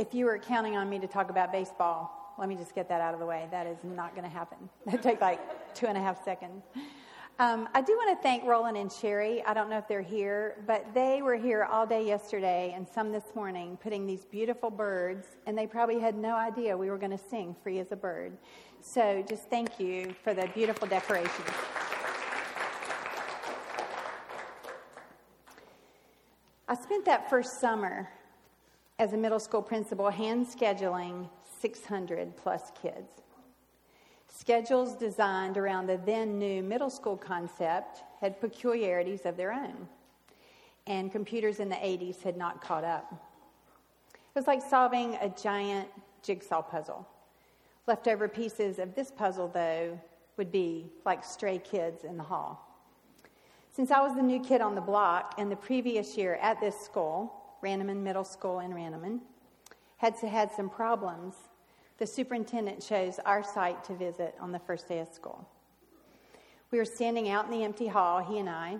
if you were counting on me to talk about baseball, let me just get that out of the way. That is not going to happen. It'll take like two and a half seconds. Um, I do want to thank Roland and Sherry. I don't know if they're here, but they were here all day yesterday and some this morning putting these beautiful birds, and they probably had no idea we were going to sing Free as a Bird. So just thank you for the beautiful decorations. I spent that first summer as a middle school principal hand scheduling 600 plus kids. Schedules designed around the then new middle school concept had peculiarities of their own, and computers in the 80s had not caught up. It was like solving a giant jigsaw puzzle. Leftover pieces of this puzzle, though, would be like stray kids in the hall. Since I was the new kid on the block, and the previous year at this school, Ranneman Middle School in Ranneman, had had some problems the superintendent chose our site to visit on the first day of school. We were standing out in the empty hall, he and I,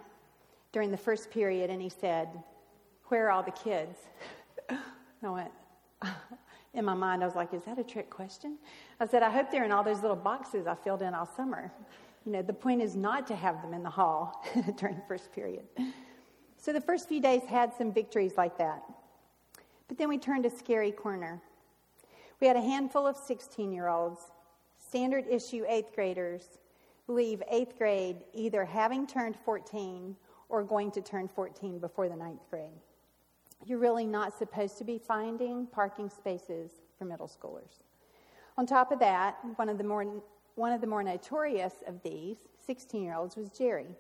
during the first period, and he said, Where are all the kids? I went, in my mind, I was like, Is that a trick question? I said, I hope they're in all those little boxes I filled in all summer. You know, the point is not to have them in the hall during first period. So the first few days had some victories like that. But then we turned a scary corner. We had a handful of 16 year olds, standard issue eighth graders, leave eighth grade either having turned 14 or going to turn 14 before the ninth grade. You're really not supposed to be finding parking spaces for middle schoolers. On top of that, one of the more, one of the more notorious of these 16 year olds was Jerry.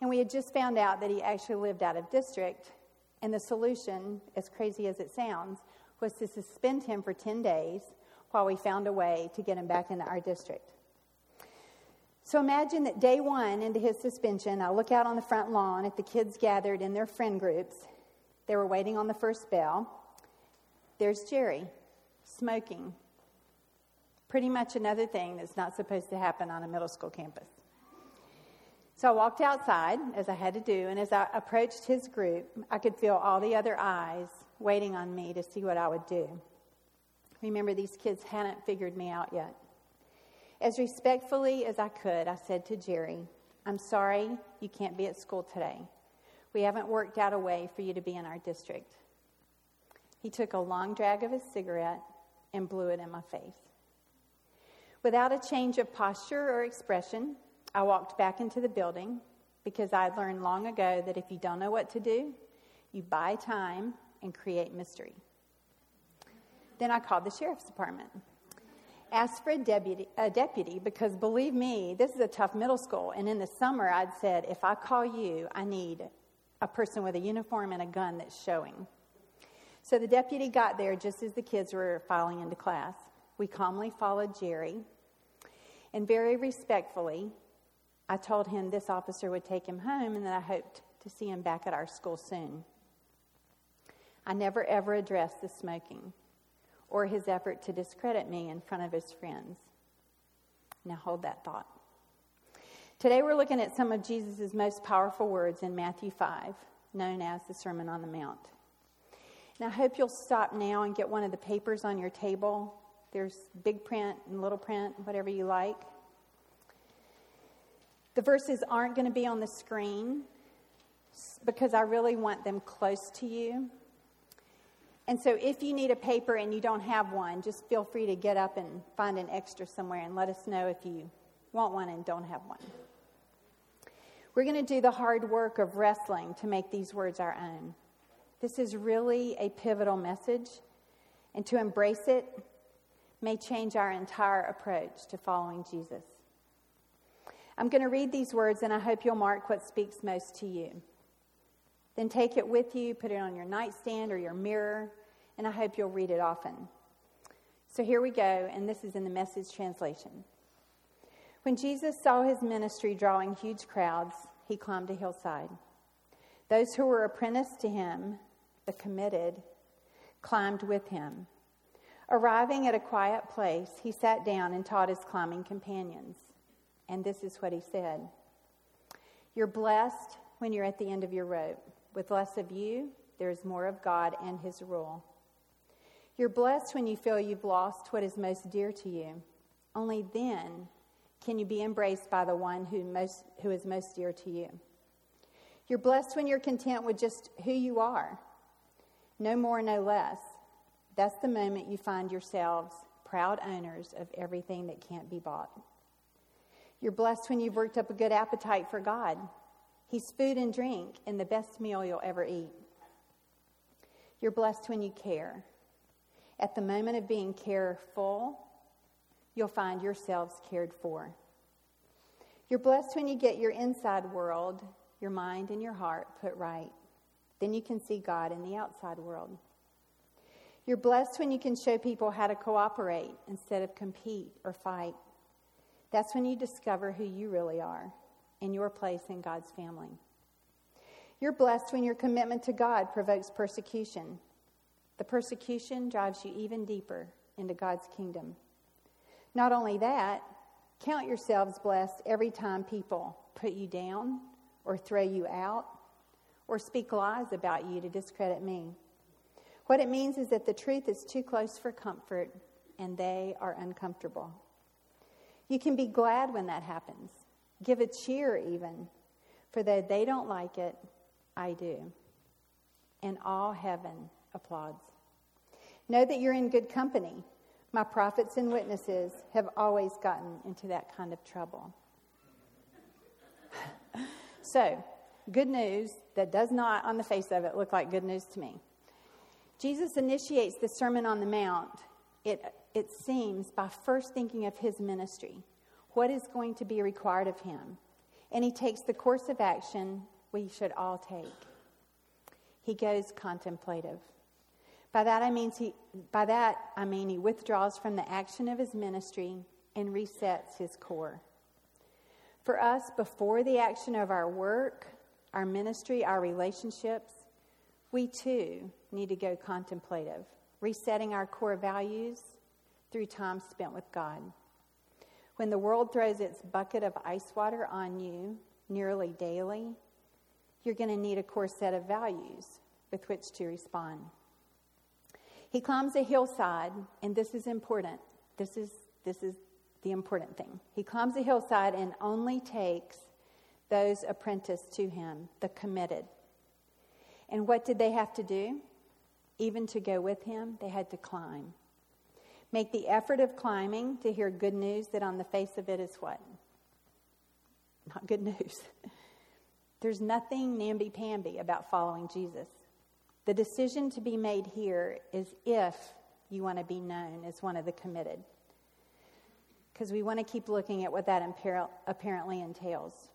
And we had just found out that he actually lived out of district, and the solution, as crazy as it sounds, was to suspend him for 10 days while we found a way to get him back into our district. So imagine that day one into his suspension, I look out on the front lawn at the kids gathered in their friend groups. They were waiting on the first bell. There's Jerry, smoking. Pretty much another thing that's not supposed to happen on a middle school campus. So I walked outside, as I had to do, and as I approached his group, I could feel all the other eyes waiting on me to see what I would do. Remember, these kids hadn't figured me out yet. As respectfully as I could, I said to Jerry, I'm sorry you can't be at school today. We haven't worked out a way for you to be in our district. He took a long drag of his cigarette and blew it in my face. Without a change of posture or expression, I walked back into the building because I'd learned long ago that if you don't know what to do, you buy time and create mystery. Then I called the sheriff's department. Asked for a deputy, a deputy because believe me, this is a tough middle school. And in the summer, I'd said, if I call you, I need a person with a uniform and a gun that's showing. So the deputy got there just as the kids were filing into class. We calmly followed Jerry, and very respectfully, I told him this officer would take him home and that I hoped to see him back at our school soon. I never ever addressed the smoking or his effort to discredit me in front of his friends. Now hold that thought. Today we're looking at some of Jesus' most powerful words in Matthew 5, known as the Sermon on the Mount. Now I hope you'll stop now and get one of the papers on your table. There's big print and little print, whatever you like. The verses aren't going to be on the screen because I really want them close to you. And so if you need a paper and you don't have one, just feel free to get up and find an extra somewhere and let us know if you want one and don't have one. We're going to do the hard work of wrestling to make these words our own. This is really a pivotal message, and to embrace it may change our entire approach to following Jesus. I'm going to read these words, and I hope you'll mark what speaks most to you. Then take it with you, put it on your nightstand or your mirror, and I hope you'll read it often. So here we go, and this is in the message translation. When Jesus saw his ministry drawing huge crowds, he climbed a hillside. Those who were apprenticed to him, the committed, climbed with him. Arriving at a quiet place, he sat down and taught his climbing companions. And this is what he said You're blessed when you're at the end of your rope. With less of you, there is more of God and His rule. You're blessed when you feel you've lost what is most dear to you. Only then can you be embraced by the one who, most, who is most dear to you. You're blessed when you're content with just who you are, no more, no less. That's the moment you find yourselves proud owners of everything that can't be bought. You're blessed when you've worked up a good appetite for God. He's food and drink and the best meal you'll ever eat. You're blessed when you care. At the moment of being careful, you'll find yourselves cared for. You're blessed when you get your inside world, your mind and your heart put right. Then you can see God in the outside world. You're blessed when you can show people how to cooperate instead of compete or fight. That's when you discover who you really are and your place in God's family. You're blessed when your commitment to God provokes persecution. The persecution drives you even deeper into God's kingdom. Not only that, count yourselves blessed every time people put you down or throw you out or speak lies about you to discredit me. What it means is that the truth is too close for comfort and they are uncomfortable. You can be glad when that happens. Give a cheer, even. For though they don't like it, I do. And all heaven applauds. Know that you're in good company. My prophets and witnesses have always gotten into that kind of trouble. so, good news that does not, on the face of it, look like good news to me. Jesus initiates the Sermon on the Mount, it, it seems, by first thinking of his ministry. What is going to be required of him? And he takes the course of action we should all take. He goes contemplative. By that I mean he, by that I mean he withdraws from the action of his ministry and resets his core. For us, before the action of our work, our ministry, our relationships, we too need to go contemplative, resetting our core values through time spent with God. When the world throws its bucket of ice water on you nearly daily, you're going to need a core set of values with which to respond. He climbs a hillside, and this is important. This is, this is the important thing. He climbs a hillside and only takes those apprenticed to him, the committed. And what did they have to do? Even to go with him, they had to climb. Make the effort of climbing to hear good news that on the face of it is what? Not good news. There's nothing namby pamby about following Jesus. The decision to be made here is if you want to be known as one of the committed. Because we want to keep looking at what that apparently entails.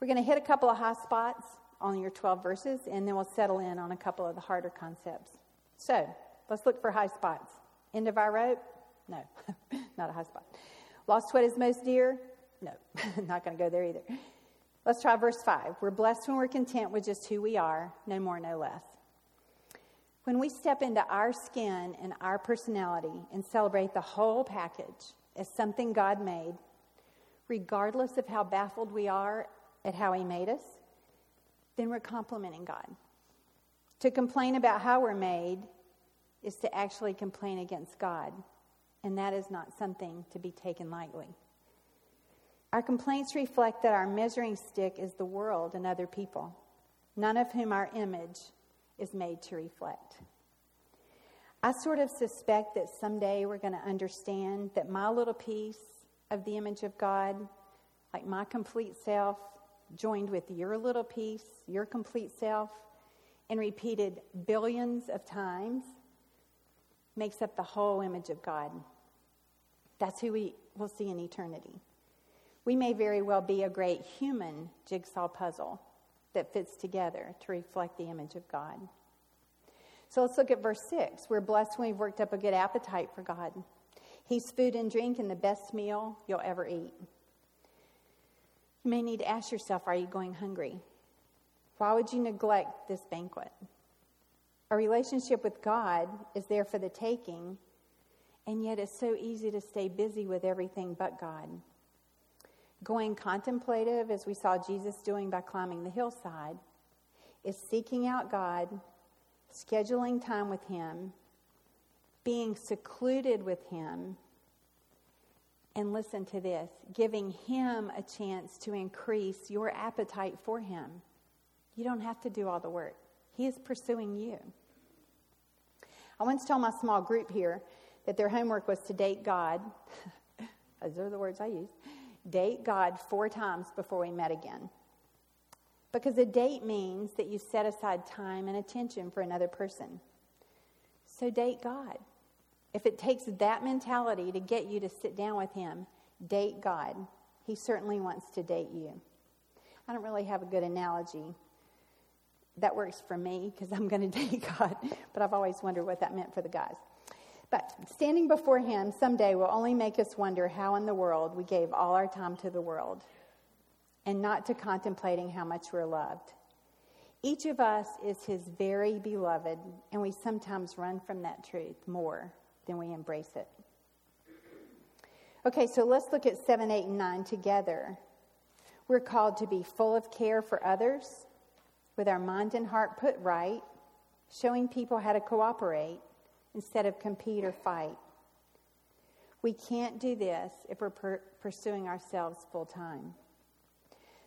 We're going to hit a couple of hot spots on your 12 verses, and then we'll settle in on a couple of the harder concepts. So, let's look for high spots. End of our rope? No, not a high spot. Lost what is most dear? No, not going to go there either. Let's try verse 5. We're blessed when we're content with just who we are, no more, no less. When we step into our skin and our personality and celebrate the whole package as something God made, regardless of how baffled we are at how He made us, then we're complimenting God. To complain about how we're made is to actually complain against God, and that is not something to be taken lightly. Our complaints reflect that our measuring stick is the world and other people, none of whom our image is made to reflect. I sort of suspect that someday we're going to understand that my little piece of the image of God, like my complete self, joined with your little piece, your complete self, and repeated billions of times, makes up the whole image of God. That's who we will see in eternity. We may very well be a great human jigsaw puzzle that fits together to reflect the image of God. So let's look at verse 6. We're blessed when we've worked up a good appetite for God. He's food and drink and the best meal you'll ever eat. You may need to ask yourself are you going hungry? Why would you neglect this banquet? A relationship with God is there for the taking, and yet it's so easy to stay busy with everything but God. Going contemplative, as we saw Jesus doing by climbing the hillside, is seeking out God, scheduling time with Him, being secluded with Him, and listen to this giving Him a chance to increase your appetite for Him. You don't have to do all the work, He is pursuing you. I once told my small group here that their homework was to date God. Those are the words I use. Date God four times before we met again. Because a date means that you set aside time and attention for another person. So date God. If it takes that mentality to get you to sit down with Him, date God. He certainly wants to date you. I don't really have a good analogy. That works for me because I'm going to date God, but I've always wondered what that meant for the guys. But standing before Him someday will only make us wonder how in the world we gave all our time to the world and not to contemplating how much we're loved. Each of us is his very beloved, and we sometimes run from that truth more than we embrace it. Okay, so let's look at 7, 8, and 9 together. We're called to be full of care for others, with our mind and heart put right, showing people how to cooperate instead of compete or fight. We can't do this if we're per- pursuing ourselves full time.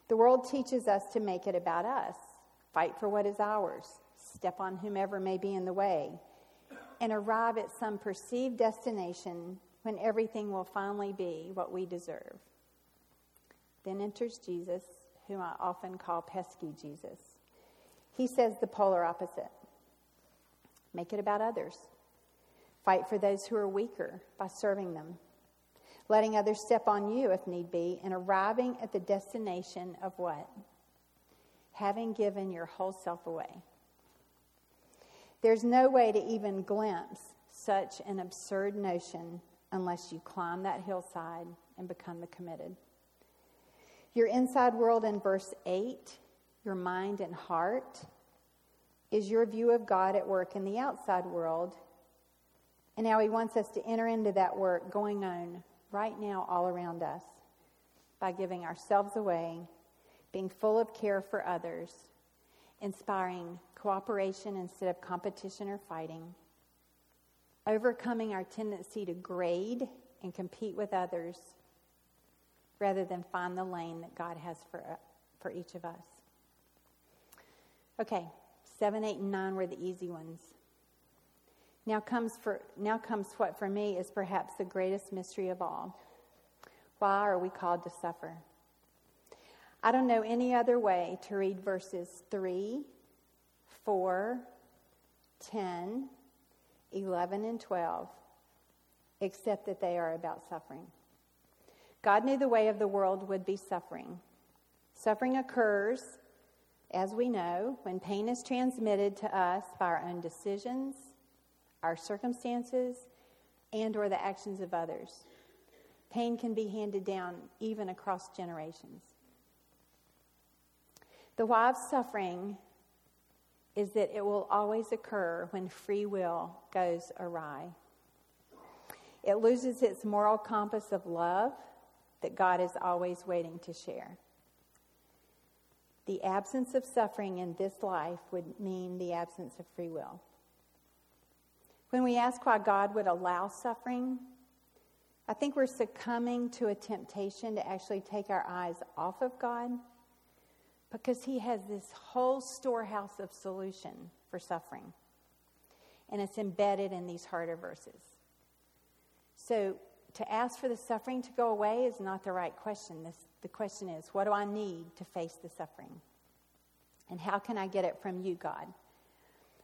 The world teaches us to make it about us, fight for what is ours, step on whomever may be in the way, and arrive at some perceived destination when everything will finally be what we deserve. Then enters Jesus, whom I often call pesky Jesus. He says the polar opposite make it about others. Fight for those who are weaker by serving them letting others step on you if need be, and arriving at the destination of what? Having given your whole self away. There's no way to even glimpse such an absurd notion unless you climb that hillside and become the committed. Your inside world in verse 8, your mind and heart, is your view of God at work in the outside world. And now he wants us to enter into that work going on right now all around us by giving ourselves away, being full of care for others, inspiring cooperation instead of competition or fighting, overcoming our tendency to grade and compete with others rather than find the lane that God has for, uh, for each of us. Okay, 7, 8, and 9 were the easy ones. Now comes, for, now comes what for me is perhaps the greatest mystery of all. Why are we called to suffer? I don't know any other way to read verses 3, 4, 10, 11, and 12 except that they are about suffering. God knew the way of the world would be suffering. Suffering occurs, as we know, when pain is transmitted to us by our own decisions our circumstances and or the actions of others. Pain can be handed down even across generations. The why of suffering is that it will always occur when free will goes awry. It loses its moral compass of love that God is always waiting to share. The absence of suffering in this life would mean the absence of free will. When we ask why God would allow suffering, I think we're succumbing to a temptation to actually take our eyes off of God because He has this whole storehouse of solution for suffering. And it's embedded in these harder verses. So to ask for the suffering to go away is not the right question. This, the question is, what do I need to face the suffering? And how can I get it from you, God?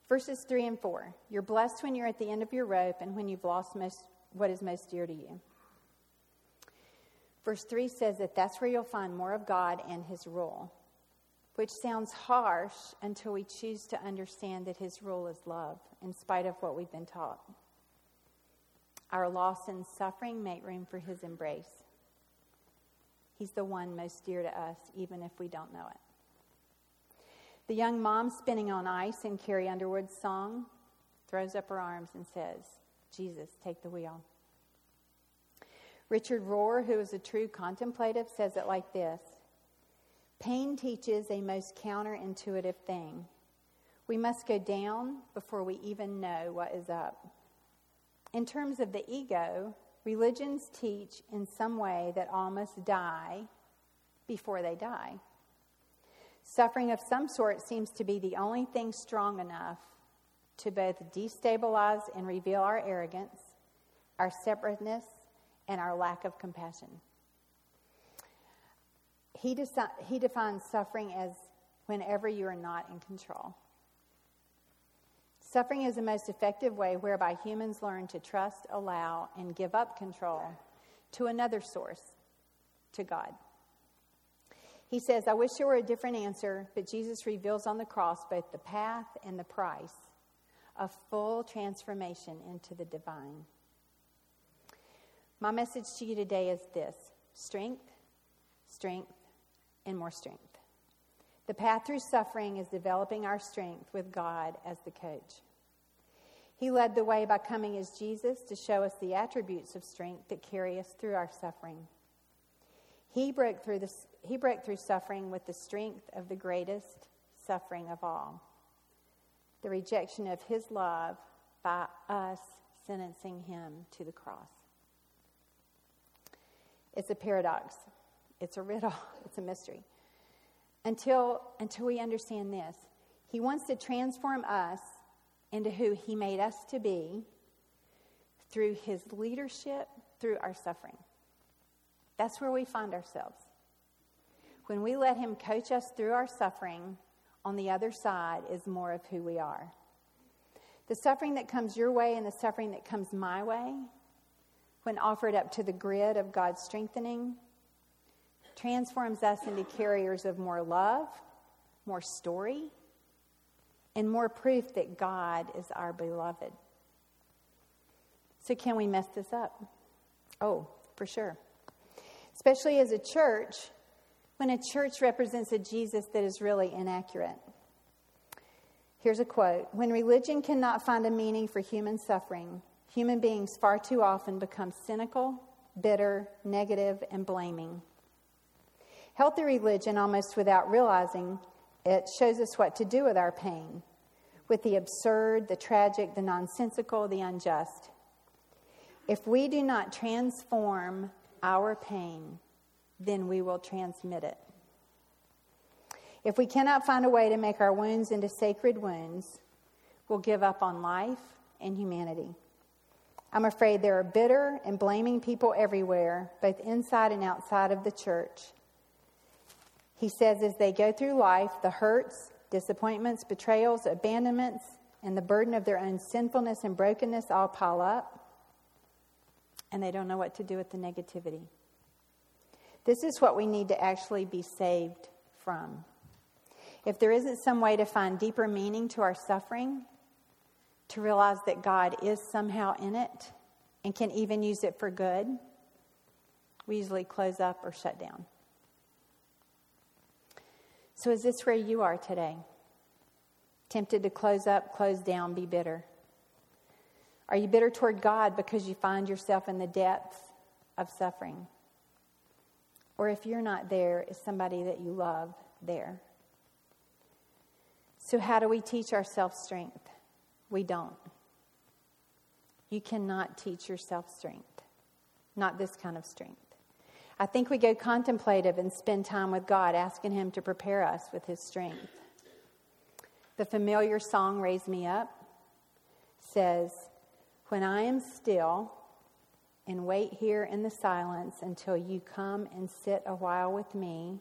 Verses 3 and 4. You're blessed when you're at the end of your rope and when you've lost most, what is most dear to you. Verse 3 says that that's where you'll find more of God and His rule, which sounds harsh until we choose to understand that His rule is love, in spite of what we've been taught. Our loss and suffering make room for His embrace. He's the one most dear to us, even if we don't know it. The young mom spinning on ice in Carrie Underwood's song throws up her arms and says, Jesus, take the wheel. Richard Rohr, who is a true contemplative, says it like this Pain teaches a most counterintuitive thing. We must go down before we even know what is up. In terms of the ego, religions teach in some way that all must die before they die. Suffering of some sort seems to be the only thing strong enough to both destabilize and reveal our arrogance, our separateness, and our lack of compassion. He, he defines suffering as whenever you are not in control. Suffering is the most effective way whereby humans learn to trust, allow, and give up control to another source, to God. He says, I wish there were a different answer, but Jesus reveals on the cross both the path and the price of full transformation into the divine. My message to you today is this strength, strength, and more strength. The path through suffering is developing our strength with God as the coach. He led the way by coming as Jesus to show us the attributes of strength that carry us through our suffering. He broke through, this, he broke through suffering with the strength of the greatest suffering of all the rejection of his love by us sentencing him to the cross. It's a paradox, it's a riddle, it's a mystery. Until, until we understand this, he wants to transform us into who he made us to be through his leadership, through our suffering. That's where we find ourselves. When we let him coach us through our suffering, on the other side is more of who we are. The suffering that comes your way and the suffering that comes my way, when offered up to the grid of God's strengthening, transforms us into carriers of more love, more story, and more proof that God is our beloved. So, can we mess this up? Oh, for sure. Especially as a church, when a church represents a Jesus that is really inaccurate. Here's a quote When religion cannot find a meaning for human suffering, human beings far too often become cynical, bitter, negative, and blaming. Healthy religion, almost without realizing it, shows us what to do with our pain, with the absurd, the tragic, the nonsensical, the unjust. If we do not transform our pain, then we will transmit it. If we cannot find a way to make our wounds into sacred wounds, we'll give up on life and humanity. I'm afraid there are bitter and blaming people everywhere, both inside and outside of the church. He says as they go through life, the hurts, disappointments, betrayals, abandonments, and the burden of their own sinfulness and brokenness all pile up, and they don't know what to do with the negativity. This is what we need to actually be saved from. If there isn't some way to find deeper meaning to our suffering, to realize that God is somehow in it and can even use it for good, we usually close up or shut down. So, is this where you are today? Tempted to close up, close down, be bitter? Are you bitter toward God because you find yourself in the depths of suffering? Or if you're not there, is somebody that you love there? So, how do we teach ourselves strength? We don't. You cannot teach yourself strength, not this kind of strength. I think we go contemplative and spend time with God, asking Him to prepare us with His strength. The familiar song, Raise Me Up, says, When I am still, and wait here in the silence until you come and sit a while with me,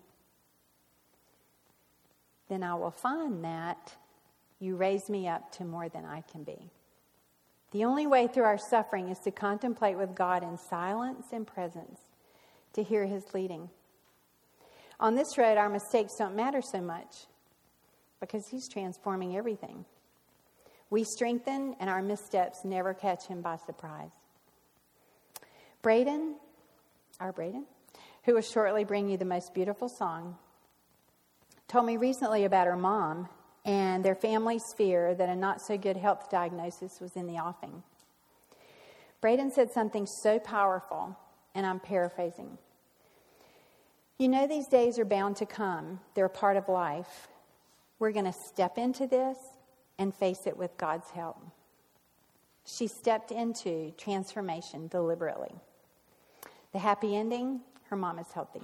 then I will find that you raise me up to more than I can be. The only way through our suffering is to contemplate with God in silence and presence, to hear His leading. On this road, our mistakes don't matter so much because He's transforming everything. We strengthen, and our missteps never catch Him by surprise. Braden, our Braden, who will shortly bring you the most beautiful song, told me recently about her mom and their family's fear that a not so good health diagnosis was in the offing. Braden said something so powerful, and I'm paraphrasing. You know, these days are bound to come, they're a part of life. We're going to step into this and face it with God's help. she stepped into transformation deliberately. The happy ending her mom is healthy.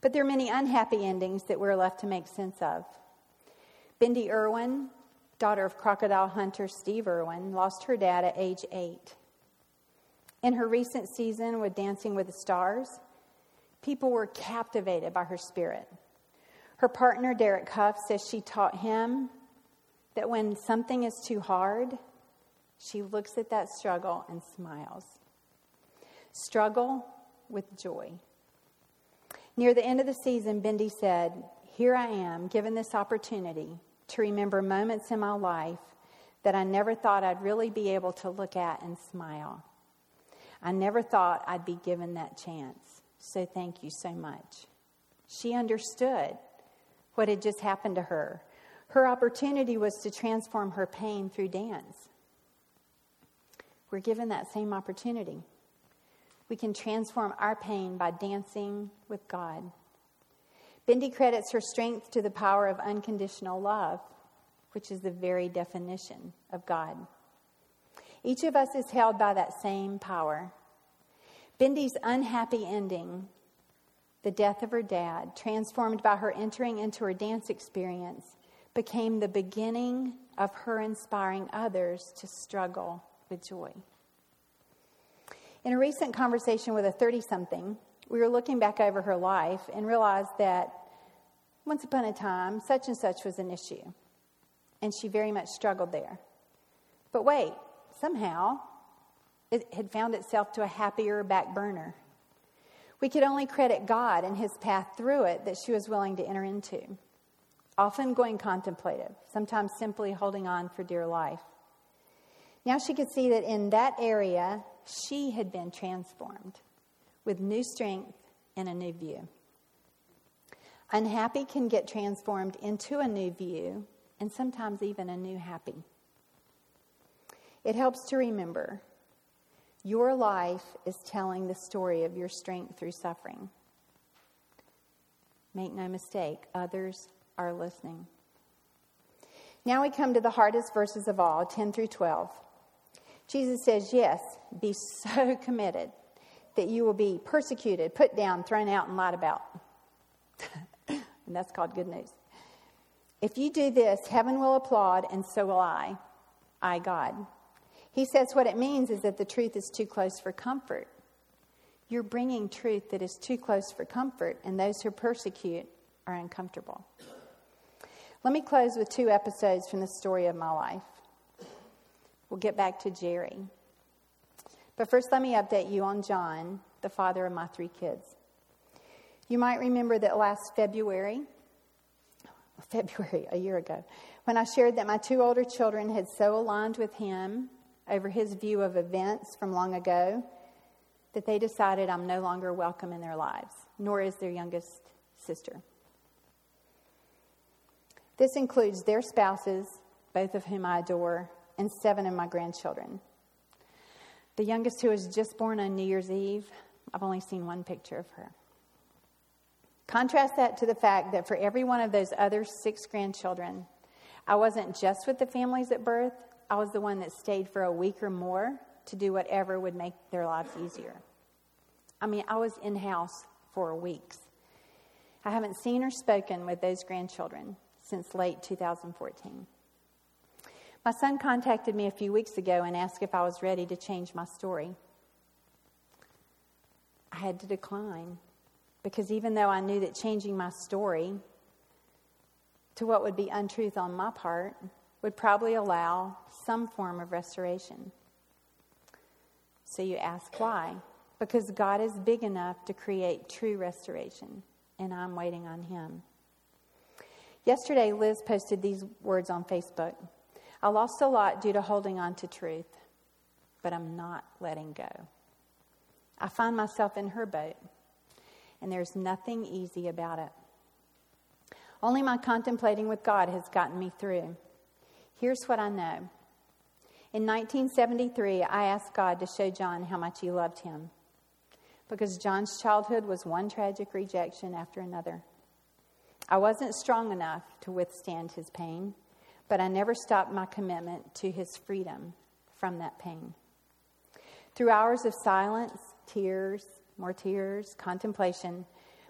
But there are many unhappy endings that we're left to make sense of. Bindi Irwin, daughter of crocodile hunter Steve Irwin, lost her dad at age eight. In her recent season with Dancing with the Stars, people were captivated by her spirit. Her partner, Derek Hough, says she taught him that when something is too hard, she looks at that struggle and smiles. Struggle with joy. Near the end of the season, Bindi said, Here I am, given this opportunity to remember moments in my life that I never thought I'd really be able to look at and smile. I never thought I'd be given that chance. So thank you so much. She understood what had just happened to her. Her opportunity was to transform her pain through dance. We're given that same opportunity. We can transform our pain by dancing with God. Bindi credits her strength to the power of unconditional love, which is the very definition of God. Each of us is held by that same power. Bindi's unhappy ending, the death of her dad, transformed by her entering into her dance experience, became the beginning of her inspiring others to struggle with joy. In a recent conversation with a 30 something, we were looking back over her life and realized that once upon a time, such and such was an issue. And she very much struggled there. But wait, somehow it had found itself to a happier back burner. We could only credit God and his path through it that she was willing to enter into, often going contemplative, sometimes simply holding on for dear life. Now she could see that in that area, she had been transformed with new strength and a new view. Unhappy can get transformed into a new view and sometimes even a new happy. It helps to remember your life is telling the story of your strength through suffering. Make no mistake, others are listening. Now we come to the hardest verses of all 10 through 12. Jesus says, Yes, be so committed that you will be persecuted, put down, thrown out, and lied about. and that's called good news. If you do this, heaven will applaud, and so will I. I, God. He says what it means is that the truth is too close for comfort. You're bringing truth that is too close for comfort, and those who persecute are uncomfortable. Let me close with two episodes from the story of my life. We'll get back to Jerry. But first, let me update you on John, the father of my three kids. You might remember that last February, February, a year ago, when I shared that my two older children had so aligned with him over his view of events from long ago that they decided I'm no longer welcome in their lives, nor is their youngest sister. This includes their spouses, both of whom I adore, and seven of my grandchildren. The youngest, who was just born on New Year's Eve, I've only seen one picture of her. Contrast that to the fact that for every one of those other six grandchildren, I wasn't just with the families at birth, I was the one that stayed for a week or more to do whatever would make their lives easier. I mean, I was in house for weeks. I haven't seen or spoken with those grandchildren since late 2014. My son contacted me a few weeks ago and asked if I was ready to change my story. I had to decline because even though I knew that changing my story to what would be untruth on my part would probably allow some form of restoration. So you ask why? Because God is big enough to create true restoration, and I'm waiting on Him. Yesterday, Liz posted these words on Facebook. I lost a lot due to holding on to truth, but I'm not letting go. I find myself in her boat, and there's nothing easy about it. Only my contemplating with God has gotten me through. Here's what I know. In 1973, I asked God to show John how much he loved him because John's childhood was one tragic rejection after another. I wasn't strong enough to withstand his pain but I never stopped my commitment to his freedom from that pain. Through hours of silence, tears, more tears, contemplation,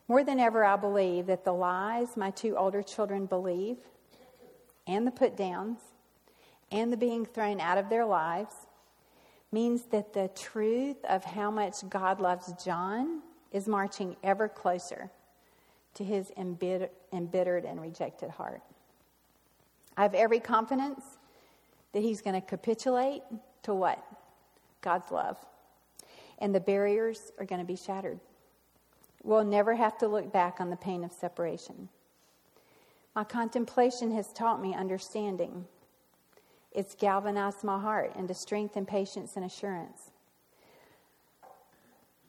more than ever, I believe that the lies my two older children believe, and the put downs, and the being thrown out of their lives, means that the truth of how much God loves John is marching ever closer to his embittered and rejected heart. I have every confidence that he's going to capitulate to what? God's love. And the barriers are going to be shattered. We'll never have to look back on the pain of separation. My contemplation has taught me understanding. It's galvanized my heart into strength and patience and assurance.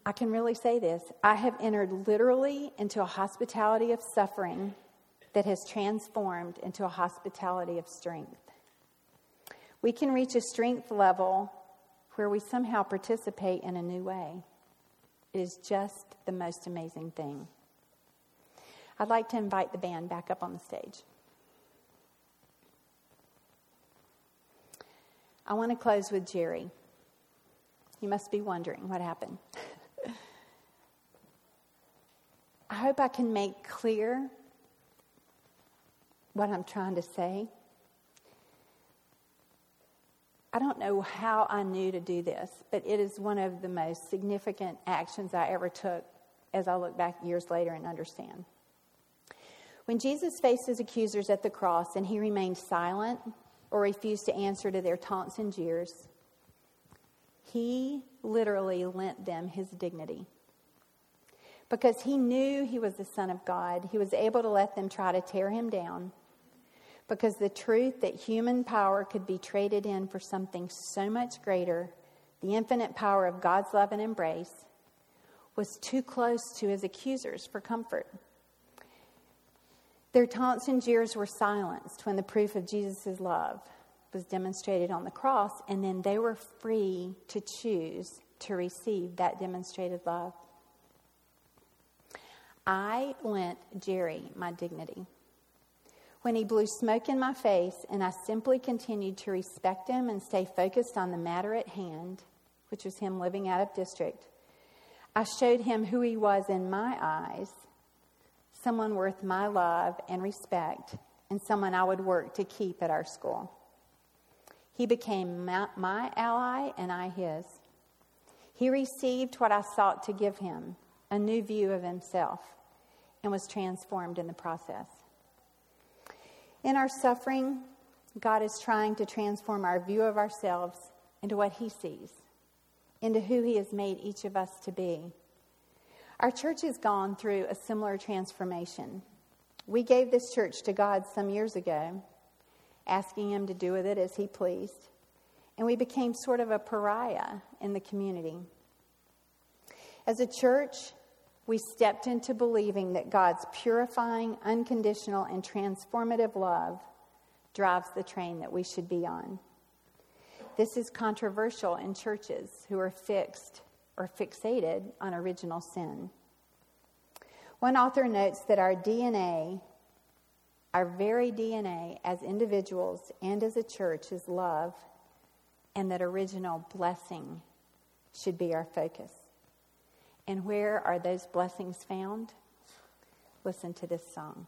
I can really say this I have entered literally into a hospitality of suffering that has transformed into a hospitality of strength. We can reach a strength level where we somehow participate in a new way. It is just the most amazing thing. I'd like to invite the band back up on the stage. I want to close with Jerry. You must be wondering what happened. I hope I can make clear what I'm trying to say. I don't know how I knew to do this, but it is one of the most significant actions I ever took as I look back years later and understand. When Jesus faced his accusers at the cross and he remained silent or refused to answer to their taunts and jeers, he literally lent them his dignity. Because he knew he was the Son of God, he was able to let them try to tear him down. Because the truth that human power could be traded in for something so much greater, the infinite power of God's love and embrace, was too close to his accusers for comfort. Their taunts and jeers were silenced when the proof of Jesus' love was demonstrated on the cross, and then they were free to choose to receive that demonstrated love. I lent Jerry my dignity. When he blew smoke in my face and I simply continued to respect him and stay focused on the matter at hand, which was him living out of district, I showed him who he was in my eyes someone worth my love and respect, and someone I would work to keep at our school. He became my, my, ally and I his. He received what I sought to give him a new view of himself and was transformed in the process. In our suffering, God is trying to transform our view of ourselves into what He sees, into who He has made each of us to be. Our church has gone through a similar transformation. We gave this church to God some years ago, asking Him to do with it as He pleased, and we became sort of a pariah in the community. As a church, we stepped into believing that God's purifying, unconditional, and transformative love drives the train that we should be on. This is controversial in churches who are fixed or fixated on original sin. One author notes that our DNA, our very DNA as individuals and as a church, is love, and that original blessing should be our focus. And where are those blessings found? Listen to this song.